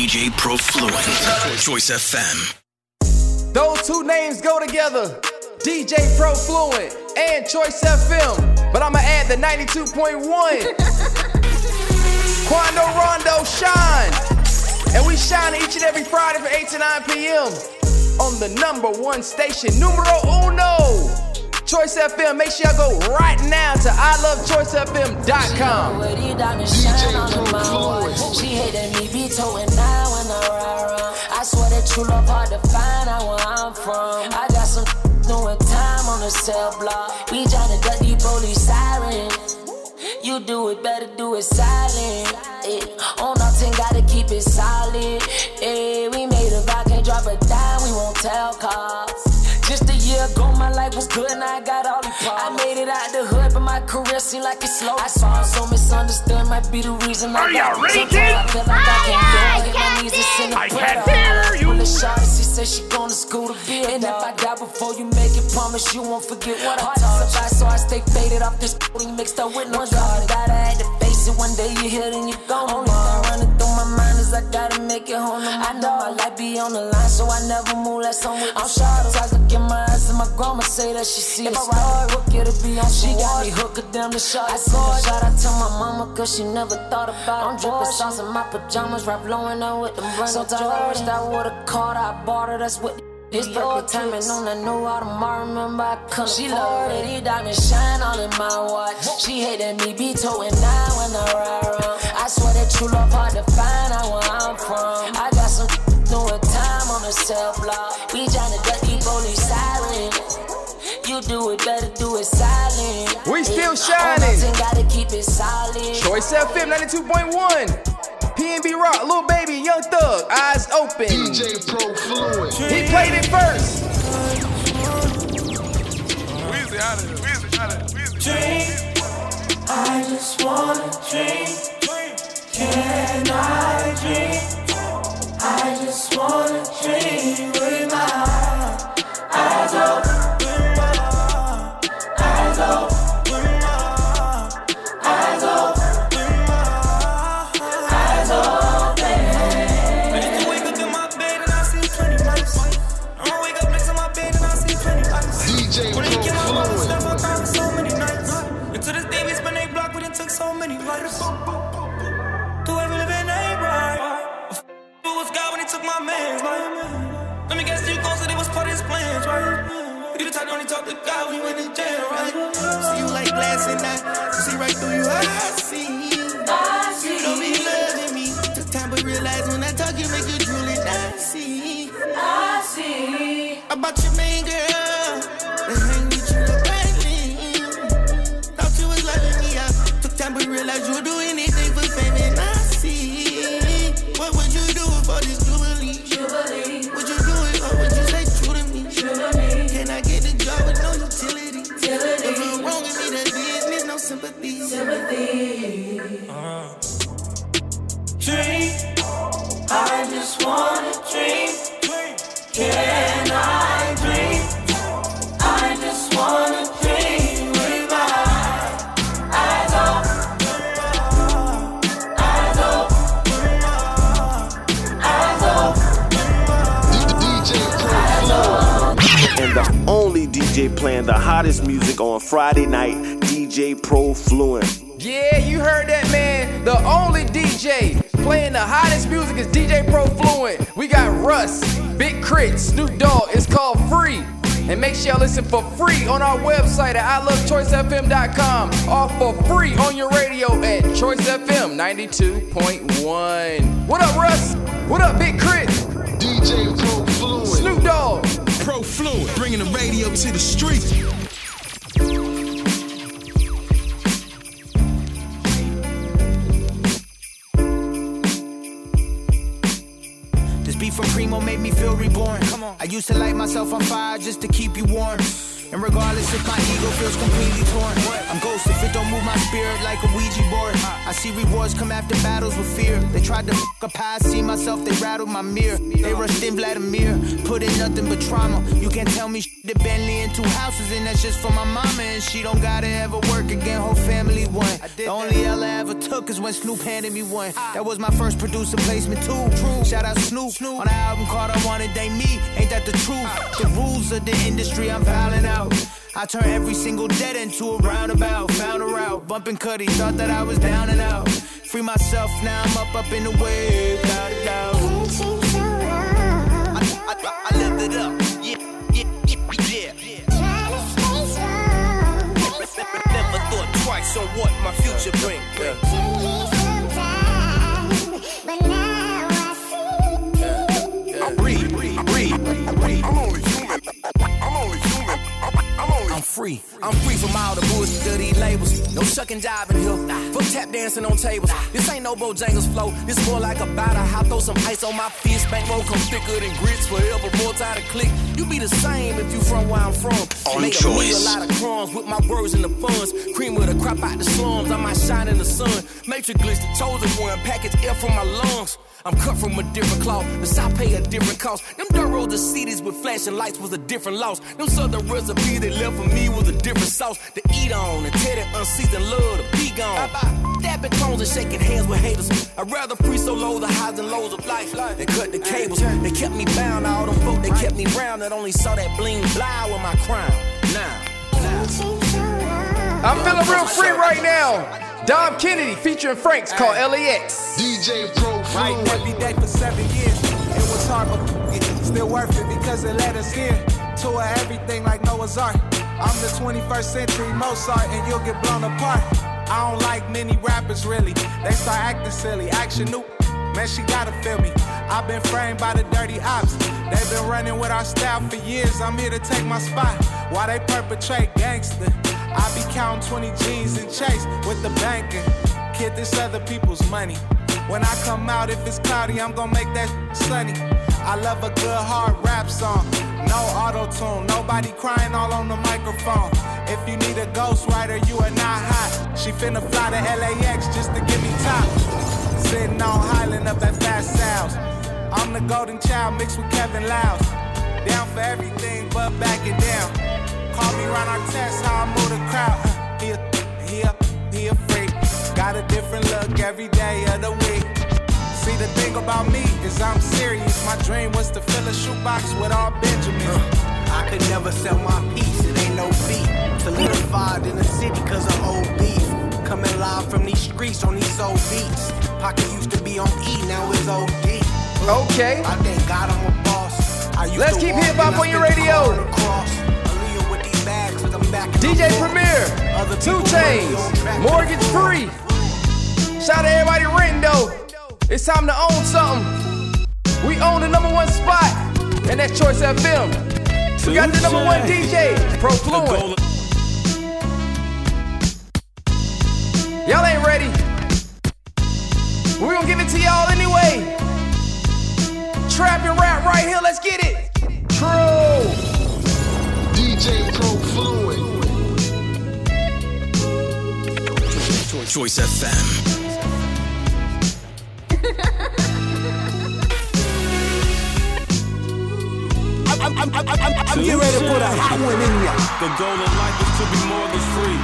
DJ Pro Fluent. Choice FM. Those two names go together. DJ Pro Fluent and Choice FM. But I'ma add the 92.1. Quando Rondo Shine. And we shine each and every Friday from 8 to 9 p.m. on the number one station, numero uno. Choice FM. Make sure y'all go right now to ilovechoicefm.com. She hated me be towing now when I ride around. I swear that true love hard to find out where I'm from. I got some doing time on the cell block. We tryna duck these police sirens. You do it better, do it silent. Eh. On our team, gotta keep it solid. Eh. We made a vow, can't drop a dime, we won't tell cops. Just a year ago, my life was good, but my career seemed like it's slow. I saw so misunderstood, might be the reason I Are got you ready, Sometimes I feel like I can't do it. I get my knees just in the I prayer. can't hear you. Full of shots, she said she going to school to be a And if I die before you make it, promise you won't forget what I taught you. So I stay faded off this and mixed up with no God. Gotta had to face it one day you here, then you gone. Only thing running through my is I gotta make it home. I know my life be on the line, so I never move less on with I'm shot. I look in my eyes and my grandma say that she see if a star. Look it'll be on She got me hooked damn the shot. I saw a shot, I tell my mama cause she never thought about it. I'm dripping sauce in my pajamas, rap blowing out with them brand new Jordans. That would've caught, I bought her, that's what this perfect timing on that new autumn, I remember I couldn't She love it, he diamonds shine all in my watch. She hated me be towing now when I ride around. I swear that true love shining. nothing, Gotta keep it solid. Choice FM 92.1. PNB Rock, Lil Baby, Young Thug, Eyes Open. DJ Pro Fluent. He played it first. Weezy out of here. Weezy out of here. Weezy. Dream. I just wanna dream. Can I dream? I just wanna dream with my eyes open. Many lives. Do every living ain't right. Who was God when he took my man's life? Let me guess, you gon' say it was part of his plans, right? You the type that only talk to God when you in the jail, right? See you like glass and I see right through you. I see. I see. You don't be loving me. Took time but realize when I talk, you make you drool and I see. I see. About your main girl. Sympathy. Sympathy. Uh-huh. Dream. I just wanna dream. Can I dream? I just wanna dream with my eyes open. Eyes open. Eyes open. DJ Pro and the only DJ playing the hottest music on Friday night, DJ Pro Fluent. Yeah, you heard that man. The only DJ playing the hottest music is DJ Pro Fluent. We got Russ, Big K.R.I.T., Snoop Dogg. It's called Free. And make sure y'all listen for free on our website at ilovechoicefm.com or for free on your radio at Choice FM 92.1. What up, Russ? What up, Big K.R.I.T.? DJ Pro Fluent. Snoop Dogg. Pro Fluent, bringing the radio to the street. I used to light myself on fire just to keep you warm. And regardless if my ego feels completely torn, I'm ghost if it don't move my spirit like a Ouija board. I see rewards come after battles with fear. They tried to fuck up how I see myself, they rattled my mirror. They rushed in Vladimir, put in nothing but trauma. You can't tell me shit, the Bentley and two houses, and that's just for my mama. And she don't gotta ever work again, whole family won. The only L I ever took is when Snoop handed me one. That was my first producer placement too. True. Shout out Snoop Snoop. on the album called I Wanted They Me. Ain't that the truth? The rules of the industry I'm fouling out. I turn every single dead into a roundabout. Found a route, bumping Cuddy, thought that I was down and out. Free myself, now I'm up, up in the wave, without a doubt. I, I, I lived it up, yeah, yeah, yeah, yeah. Never thought twice on what my future bring. Free. I'm only I'm free. I'm free from all the bullshit of these labels. No shucking jive in here. Fuck tap dancing on tables. This ain't no Bojangles flow. This more like a batter. I throw some ice on my fist. Bankroll come thicker than grits. Forever more time to click. You be the same if you from where I'm from. On Made choice. A, lot of crumbs with my words and the funds. Cream with a crop out the slums. I might shine in the sun. Matrix glitch, the chosen one. Package air from my lungs. I'm cut from a different cloth. The South pay a different cost. Them dirt roads, the cities with flashing lights was a different loss. Them southern recipe they left for me was a different sauce to eat on. And tell that unseasoned love to be gone. Dabbing clones and shaking hands with haters. I'd rather free solo the highs and lows of life. They cut the cables. They kept me bound. All them folk they kept me round that only saw that bling blah with my crown. Now. I'm feeling real free right now. Dom Kennedy featuring Franks called LAX. DJ Pro Right, every day for seven years. It was hard, but it's still worth it because it let us in. Tour everything like Noah's Ark. I'm the 21st century Mozart, and you'll get blown apart. I don't like many rappers really. They start acting silly. Action new. Man, she gotta feel me. I've been framed by the dirty ops. They've been running with our style for years. I'm here to take my spot. While they perpetrate gangster, I be counting 20 G's and chase with the banking. Kid, this other people's money. When I come out, if it's cloudy, I'm gonna make that sunny. I love a good hard rap song. No auto tune, nobody crying all on the microphone. If you need a ghostwriter, you are not hot. She finna fly to LAX just to give me top. Sitting on Highland up at Fast Sounds. I'm the golden child mixed with Kevin Louse. Down for everything but back it down. Call me Ron Artest, how I move the crowd. He a, he a, he a. Got a different look every day of the week. See, the thing about me is I'm serious. My dream was to fill a shoebox with all Benjamins. I could never sell my piece, it ain't no beat. Solidified in the city cause of old beef. Coming live from these streets on these old beats. Pocket used to be on E, now it's OD. Okay. I thank God I'm a boss. I used Let's to keep walk hip-hop on your radio. hard across. Aaliyah bags, look, I'm back in DJ the. Premier, Two people Chainz, money. Mortgage Free. Shout out to everybody renting though. It's time to own something. We own the number one spot, and that's Choice FM. We got the number one DJ, Pro Fluent. Y'all ain't ready. We're gonna give it to y'all anyway. Trap and rap right here, let's get it. True. DJ Pro Fluent. Choice FM. I'm, I'm, I'm, I'm, I'm getting ready to put a hot one in ya. The goal in life is to be mortgage free.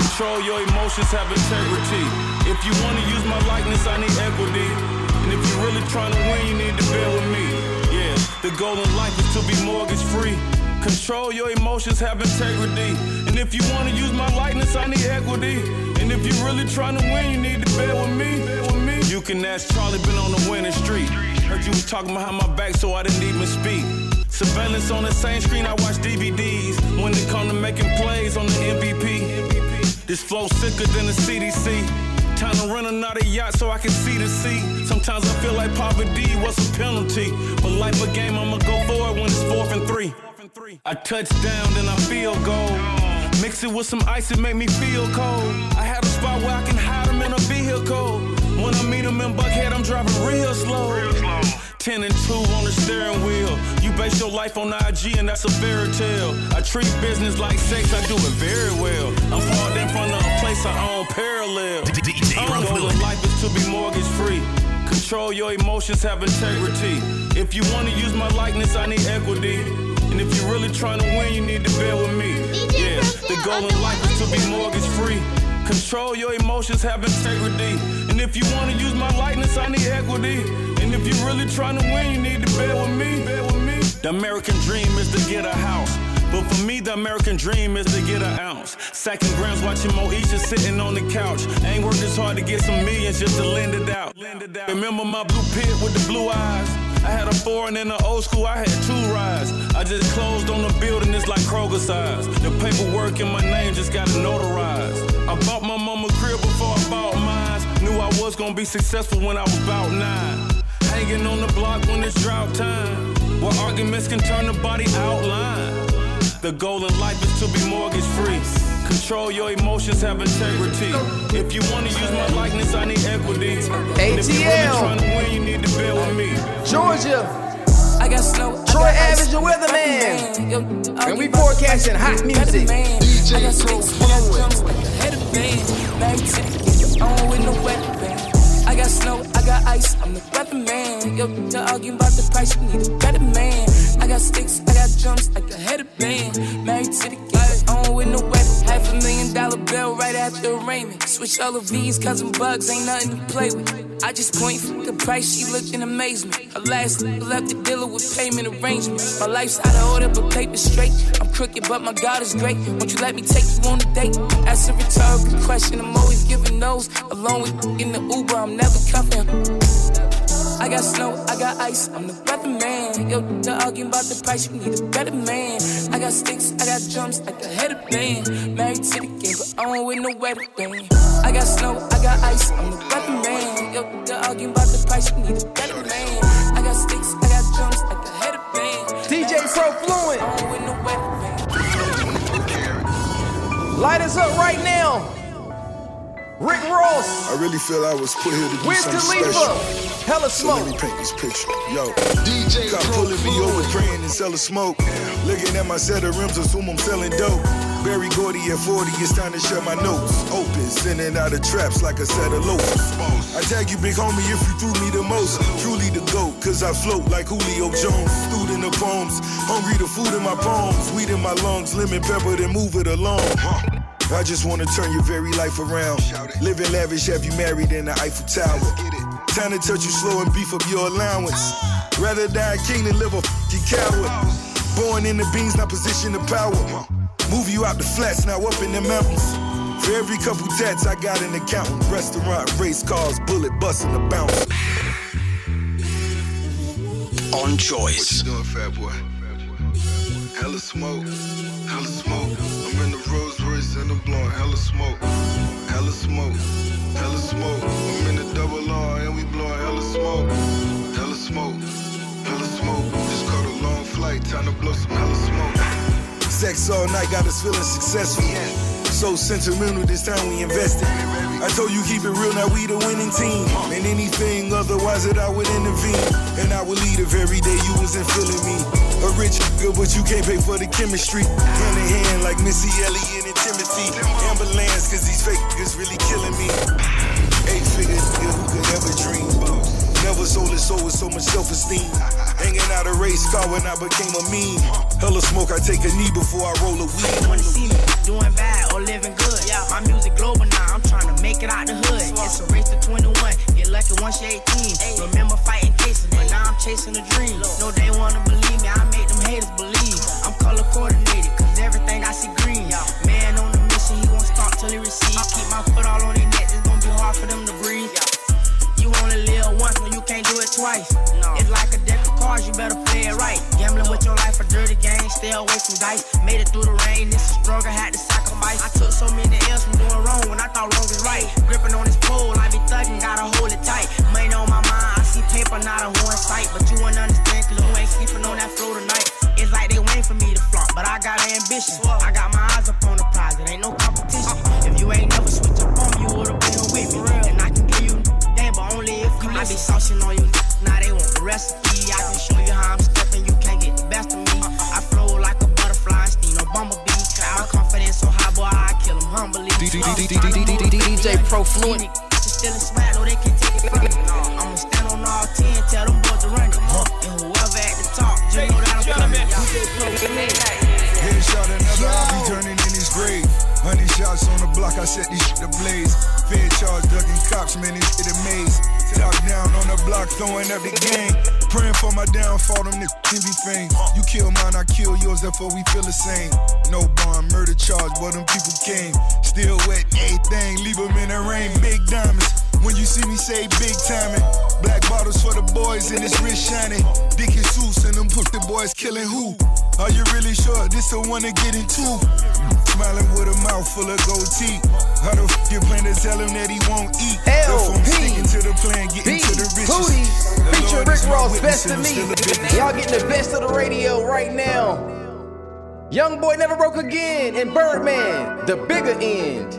Control your emotions, have integrity. If you want to use my likeness, I need equity. And if you're really trying to win, you need to bear with me. Yeah, the goal in life is to be mortgage free. Control your emotions, have integrity. And if you want to use my likeness, I need equity. And if you're really trying to win, you need to bear with me. With me. You can ask Charlie, been on the winning street. Heard you was talking behind my back, so I didn't even speak. Surveillance on the same screen, I watch DVDs. When it come to making plays on the MVP. This flow sicker than the CDC. Time to run another yacht so I can see the sea. Sometimes I feel like poverty was a penalty. But life a game, I'ma go for it when it's fourth and three. I touch down, then I feel gold. Mix it with some ice, it make me feel cold. I had a spot where I can hide them in a vehicle. When I meet them in Buckhead, I'm driving real slow. 10 and 2 on the steering wheel. You base your life on IG, and that's a fairy tale. I treat business like sex, I do it very well. I'm parked in front of a place I own parallel. Our goal in life is to be mortgage free. Control your emotions, have integrity. If you want to use my likeness, I need equity. And if you're really trying to win, you need to bear with me. Yeah, the goal in life is to be mortgage free. Control your emotions, have integrity. And if you want to use my likeness, I need equity. And And if you're really trying to win, you need to bet with me. The American dream is to get a house. But for me, the American dream is to get an ounce. Sacking grams, watching Moesha sitting on the couch. Ain't worked as hard to get some millions just to lend it out. Remember my blue pit with the blue eyes? I had a foreign in the old school, I had two rides. I just closed on the building, it's like Kroger size. The paperwork in my name just got notarized. I bought my mama crib before I bought mine. Knew I was gonna be successful when I was about nine. Hanging on the block when it's drought time. Where arguments can turn the body outline. The goal in life is to be mortgage free. Control your emotions, have integrity. If you wanna use my likeness, I need equity. And if you're really trying to win, you need to bear with me. Georgia. I got slow. Troy Average, your weatherman. And we forecasting hot music. DJ I got six, I got drums like a head of band. Married to the game, on with no weather got ice, I'm the man. Yo, you're arguing about the price, you need a better man. I got sticks, I got drums like a head of band. Married to the game, on with no weather. Half a million dollar bill right after arraignment. Switch all of these, cause them bugs ain't nothing to play with. I just point for the price, she looked in amazement. Last left the dealer with payment arrangements. My life's out of order, but paper straight. I'm crooked, but my God is great. Won't you let me take you on a date? That's a rhetorical question, I'm always giving those. Alone with in the Uber, I'm never cuffing. I got snow, I got ice, I'm the weatherman. Yo, they're arguing about the price, you need a better man. I got sticks, I got drums, like a head of band. Married to the game, but I don't with no wedding band. I got snow, I got ice, I'm the weatherman. Yo, they're arguing about the price, you need a better man. I got sticks, I got drums, like a head of band. DJ Pro Fluent. I don't with no wedding. Light us up right now. Rick Ross. I really feel I was put here to do Wiz something Khalifa. special. Hella So smoke. let me paint this picture. Yo, DJ got Pro pulling me over, praying and selling smoke. Looking at my set of rims, assume I'm selling dope. Berry Gordy at 40, it's time to share my notes. Open, sending out of traps like a set of loafers. I tag you, big homie, if you threw me the most. Truly the GOAT, cause I float like Julio Jones. Student of poems, hungry the food in my palms. Weed in my lungs, lemon pepper, then move it along. I just wanna turn your very life around. Living lavish, have you married in the Eiffel Tower. Time to touch you slow and beef up your allowance. Rather die a king than live a fucking coward. Born in the beans, not position of power. Move you out the flats, now up in the mountains. For every couple tats, I got an accountant. Restaurant, race cars, bullet busting the bounce. On choice. What you doing, fat boy? Hella smoke, hella smoke. I'm in the Rolls Royce and I'm blowing hella smoke. Hella smoke, hella smoke. I'm in the double R and we blowing hella smoke. Hella smoke, hella smoke. Just caught a long flight, time to blow some hella smoke. Sex all night got us feeling successful. So sentimental this time we invested. I told you keep it real, now we the winning team. And anything otherwise that I would intervene. And I would lead if every day you wasn't feeling me. A rich nigga, but you can't pay for the chemistry. Hand in hand like Missy Elliott and Timothy. Ambulance, cause these fake niggas really killing me. Eight figure nigga who could ever dream. Never sold his soul with so much self-esteem. Hanging out a race car when I became a meme. Hella smoke, I take a knee before I roll a weed. Wanna see me doing bad or living good. My music it out the hood. It's a race to 21, get lucky once you're 18. Remember fighting cases, but now I'm chasing a dream. No, they wanna believe me, I make them haters believe. I'm color coordinated, cause everything I see green. Man on the mission, he won't stop till he receive. Keep my foot all on their neck, it's gonna be hard for them to breathe. You only live once, no, you can't do it twice. It's like a deck of cards, you better play it right. Gambling with your life, a dirty game, stay away from dice. Made it through the rain, it's a struggle, had to sacrifice. I took so many L's from doing wrong when I thought wrong is right. Gripping on this pole, I be thugging, gotta hold it tight. Money on my mind, I see paper, not a one sight. But you wouldn't understand, cause you ain't sleeping on that floor tonight. It's like they waiting for me to flop, but I got ambition. I got my eyes up on the prize, it ain't no competition. If you ain't never switch up on me, you would've been with me. And I can give you damn, but only if you I be saucing on you, now they want the recipe. I can Fluent. For my downfall, them niggas can be fame. You kill mine, I kill yours, therefore we feel the same. No bond, murder charge, but them people came. Still wet, everything, leave them in the rain. Big diamonds, when you see me say big timing. Black bottles for the boys and it's rich shining. Dick and Seuss and them the boys killing who? Are you really sure this the one to get into? Smiling with a mouth full of gold teeth. How the f you plan to tell him that he won't eat? Therefore I'm sticking to the plan, getting to the riches. Booty, The Rick Ross, best of me. still a business. Y'all getting the best of the radio right now. Young boy never broke again and Birdman, the bigger end.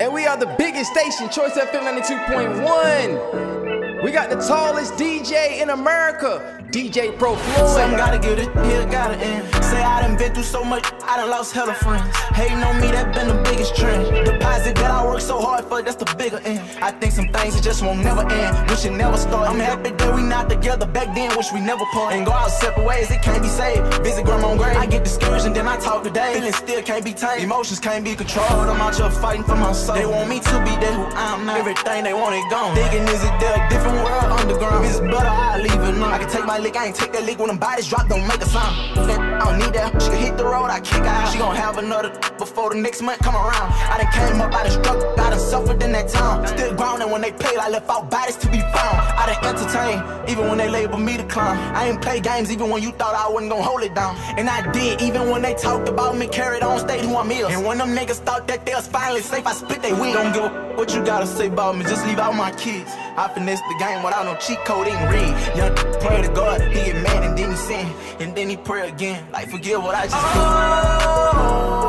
And we are the biggest station, Choice FM 92.1. We got the tallest DJ in America, DJ Pro Some Floyd. gotta get it, here gotta end. Say I done been through so much, I done lost hella friends. Hating on me, that been the biggest trend. Deposit that I work so hard for, that's the bigger end. I think some things it just won't never end. Wish it never start. I'm happy that we not together. Back then, wish we never part. And go out separate ways, it can't be saved. Visit grandma on grave. I get discouraged and then I talk today. Feelings still can't be tamed. Emotions can't be controlled. I'm out here fighting for my soul. They want me to be that who I'm not. Everything they want it gone. Thinking is it there? Different world underground. It's better, I leave it alone. I can take my lick, I ain't take that lick when them bodies drop, don't make a sound. I don't need that. She can hit the road, I kick her out. She gon' have another before the next month come around. I done came up, I done struggled, I done suffered in that town. Still grounded when they played, I left out bodies to be found. I done entertained, even when they labeled me the clown. I ain't play games even when you thought I wasn't gonna hold it down. And I did, even when they talked about me, carried on stage who I'm is. And when them niggas thought that they was finally safe, I spit they win. Don't give a what you gotta say about me, just leave out my kids. I finesse the game without no cheat code, ain't read. Young pray to God, he get mad and then he sin, and then he pray again. Like forgive what I just did. Oh, nah,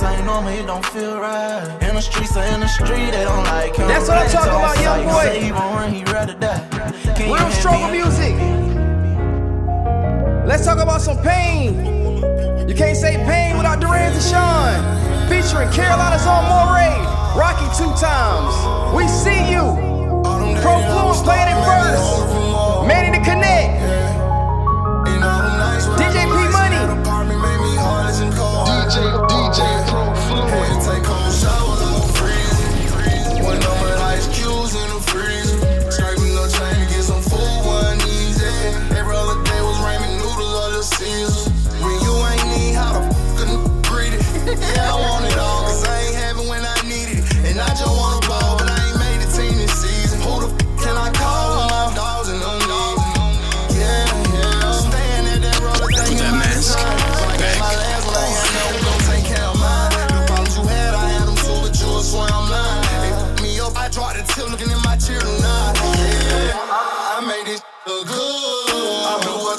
this ain't normal, it don't feel right. In the streets or in the street, they don't like him. That's what I'm talking about, young boy. Say he won't run, he rather die. Real struggle music. Let's talk about some pain. You can't say pain without Derez Dashon. Featuring Carolina's own Moray. Rocky two times. We see you. Pro Fluence playing it first. Manny the Connect.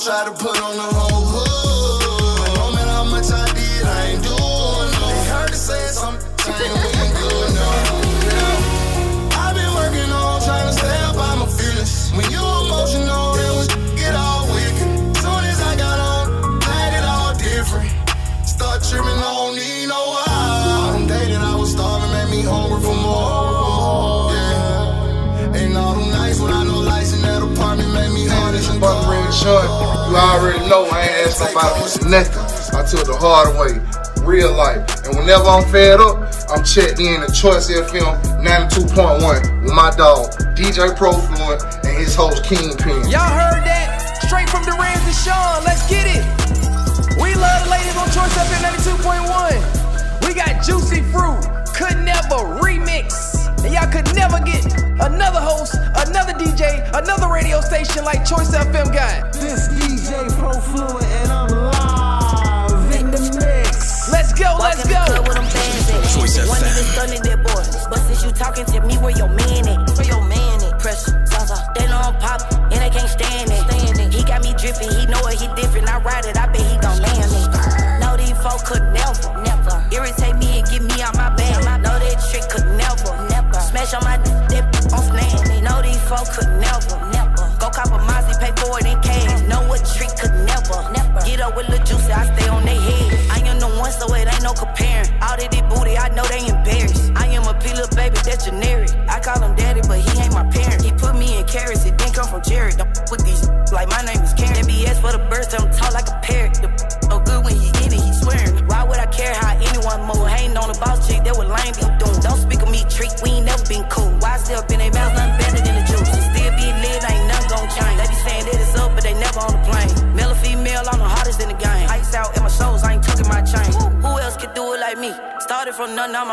Tried to put on the whole short. You already know I ain't nobody for nothing. I took the hard way, real life. And whenever I'm fed up, I'm checked in at Choice FM 92.1 with my dog, DJ Pro Fluent, and his host, Kingpen. Y'all heard that? Straight from Derez Dashon. Let's get it. Radio station like Choice FM got. This DJ Pro Fluent and I'm live in the mix. Let's go, let's Walk in the club with them bands at. Choice One FM. nigga stunning that boy. But since you talking to me, where your man at? Where your man at? Pressure, Zaza. They know I'm pop, and they can't stand it. Stand it. He got me dripping, he know it, he different. I ride it, I bet he gon' land me. No, these folk could never, never irritate me and get me out my bag. No, that trick could never, never smash on my dip on stand. No, these folk could never, cop a Mozzie, pay for it in cash. No, what trick could never, never get up with Lil Juicy, I stay on their head. I am the one, so it ain't no comparing. All of this booty, I know they embarrassed.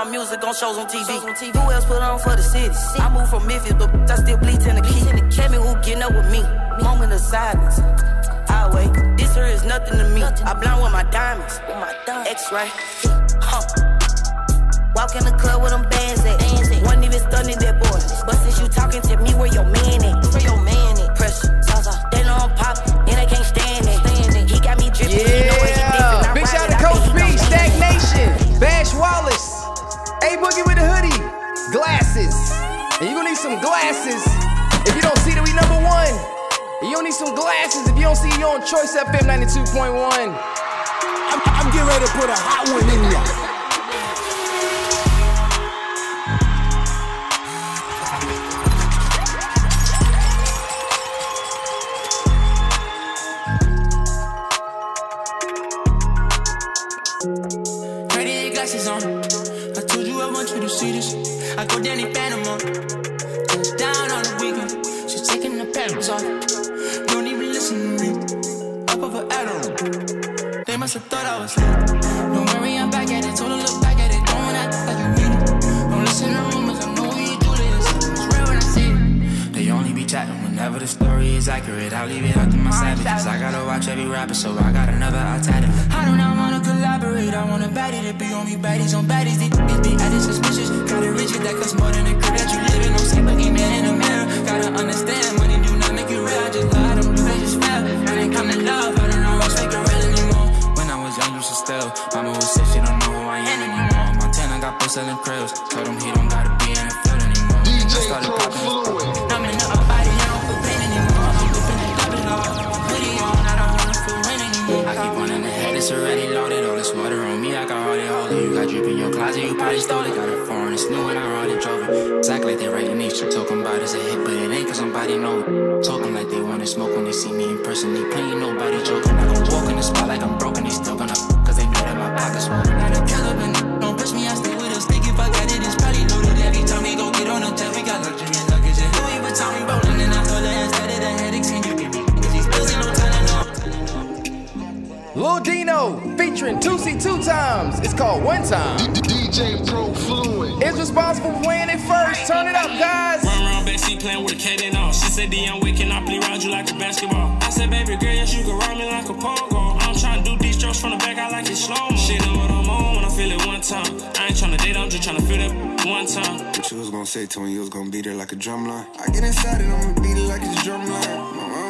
From nothing, now my music on shows on TV. Who else put on for the city? I moved from Memphis, but I still bleed Tennessee. Tell me who getting up with me. Moment of silence. I wait. This here is nothing to me. I blind with my diamonds. with my X-ray. Huh. Walk in the club with them bands at. Wasn't even stunning that boy. But since you talking to me, where your man at? Where your man need some glasses if you don't see you on Choice FM 92.1. I'm, I'm getting ready to put a hot one in ya. Must have thought I was late. Don't worry, I'm back at it. Told her look back at it. Don't act like you mean it. Don't listen to rumors. I know you do this. It's real when I see it. They only be chatting whenever the story is accurate. I'll leave it up to my savages. I gotta watch every rapper, so I got another eye tatted. I do not wanna collaborate. I want a baddie to be on me, baddies on baddies. They bitches be added suspicious. Gotta reach it, that costs more than the crib that you live in. No sleep, looking man in the mirror. Gotta understand, money do Post selling krills. Told him he don't gotta be in the field anymore. DJ I started popping I'm in the up body, I don't feel pain anymore. I'm whipping the double law. Hoodie on, I don't wanna feel rain anymore. I keep one in the head, it's already loaded. All this water on me, I got it, hold it. You got drip in your closet, you probably stole it. Got it foreign, it's new, and I already drove it. It's act like they writing each. Talking about it's a hit, but it ain't cause somebody know it. Talking like they wanna smoke when they see me in person. They playing nobody joking. I gon' walk in the spot like I'm broken, they still Lil featuring Toosii two times. It's called One Time. DJ Pro Fluent. Is responsible for playing it first. Turn it up, guys. Run around backseat playing with a cat and all. She said, D, I'm waking up, play around you like a basketball. I said, baby girl, yes, you can run me like a pogo. I'm trying to do these strokes from the back, I like it slow. She know what I'm on when I feel it one time. I ain't trying to date, I'm just trying to feel it one time. What you was gonna say to me, you was gonna beat her like a drum line. I get inside it, I'ma beat it like it's drum line. No, I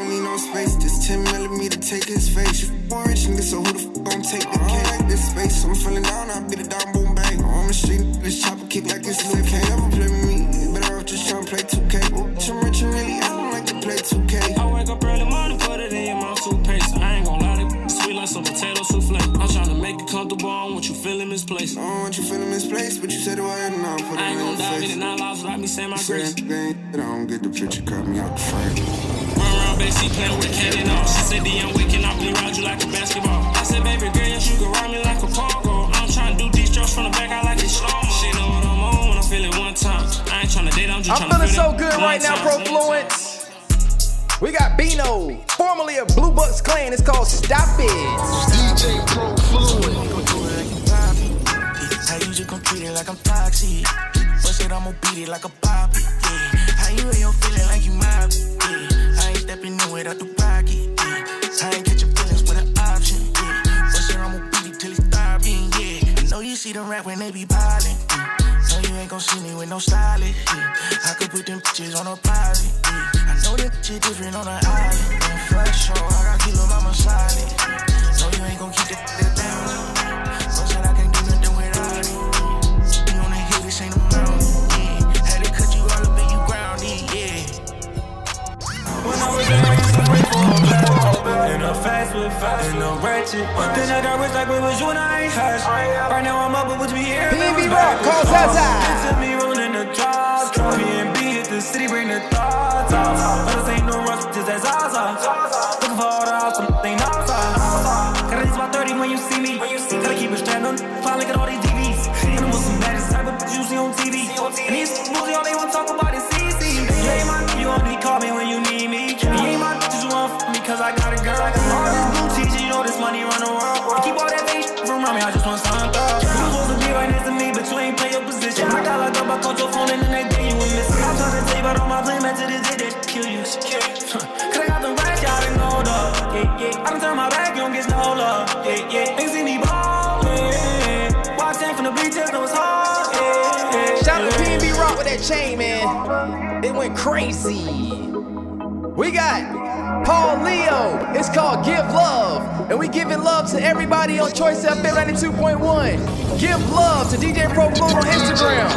don't need no space, just 10 millimeter, take his face. F- rich nigga, so who the f gon' take the cake? Like this space, I'm feeling down, I beat it down, boom, bang. On the street, this chopper kick like it's Luke. Can't ever play with me, better off just trying to play 2K. Bitch, I'm rich and really, I don't like to play 2K. I wake up early morning, put it in your mouth toothpaste. I ain't gon' lie, that sweet like some potato souffle. I'm trying to make it comfortable, I don't want you feeling misplaced. I don't want you feeling misplaced, but you said it. Put it I ain't gon' dive in it, nine lives without me saying my grace. I don't get the picture, cut me out the frame. Run around backseat playing with a cat and all. She said, D, I'm waking up, play around you like a basketball. I said, baby girl, yes, you can ride me like a pogo. I'm trying to do these strokes from the back, I like it slow. She know what I'm on when I feel it one time. I ain't trying to date, I'm just I'm trying to feeling so good one right now, time. Profluence. We got Bino, formerly of Blue Bucks Clan. It's called Stop It. DJ Pro Fluent. How you just gon' treat it like I'm toxic? Bust it, I'ma beat it like a poppy. Yeah. Yeah. I ain't stepping in without the pocket. Yeah. I ain't your feelings with an option. Yeah. Bust it, I'ma beat it till it's stopping. Yeah. I know you see them rap when they be ballin'. Yeah. No, you ain't gon' see me with no stylist. Yeah. I could put them pictures on a private. Yeah. I know that shit different on an island. Yeah. Fresh show, I got kilo mama solid. Yeah. No, you ain't gon' keep that, that down. Bust it, I can't do nothing without it. You on the hill, this ain't a mountain. A fast with fast, in a ratchet. Then I got rich like we was you and I ain't hash Right now I'm up, but you be here? PNB Rock, call Zaza. It's me rolling the drop PNB hit the city, bring the thoughts out. But this ain't no rush, just that Zaza. Looking for all the awesome, they know Gotta reach about 30 when you see me. Gotta keep it strapped About all my plan, man, to this day, they kill you. Cause I got the rats, y'all done know up. Yeah, yeah. I done turn my back, you don't get no love. Yeah, yeah. Niggas see me ballin'. Watch in from the bleachers, know it's hard. Yeah, yeah. Shout out to PNB Rock with that chain, man. It went crazy. We got Paul Leo. It's called Give Love. And we giving love to everybody on Choice FM 92.1. Give love to DJ Pro Flow on Instagram.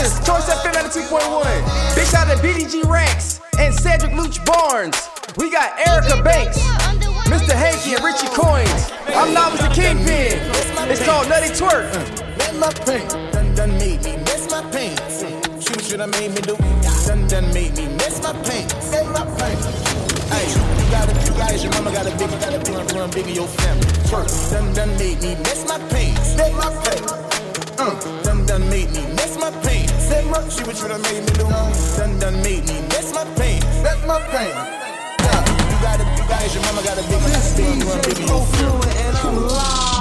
Our listeners. Choice FM 92.1. Big shout out to BDG Rex and Cedric Luch Barnes. We got Erica Banks, Mr. Hanky, and Richy Coinz. I'm Novilist the Kingpen. It's called Nutty Twerk. Let my pain done done made me miss my what you done made me do. Done done made me miss my my pain. Hey, you got you guys, your mama got a big, got a big, big your family. Twerk, done done made me miss my pain. My pain. Uh, done done made me miss my pain said much, she was make me do. Done done made me. That's my pain. That's my pain. You got it. you your mama gotta be my This DJ so and I'm live.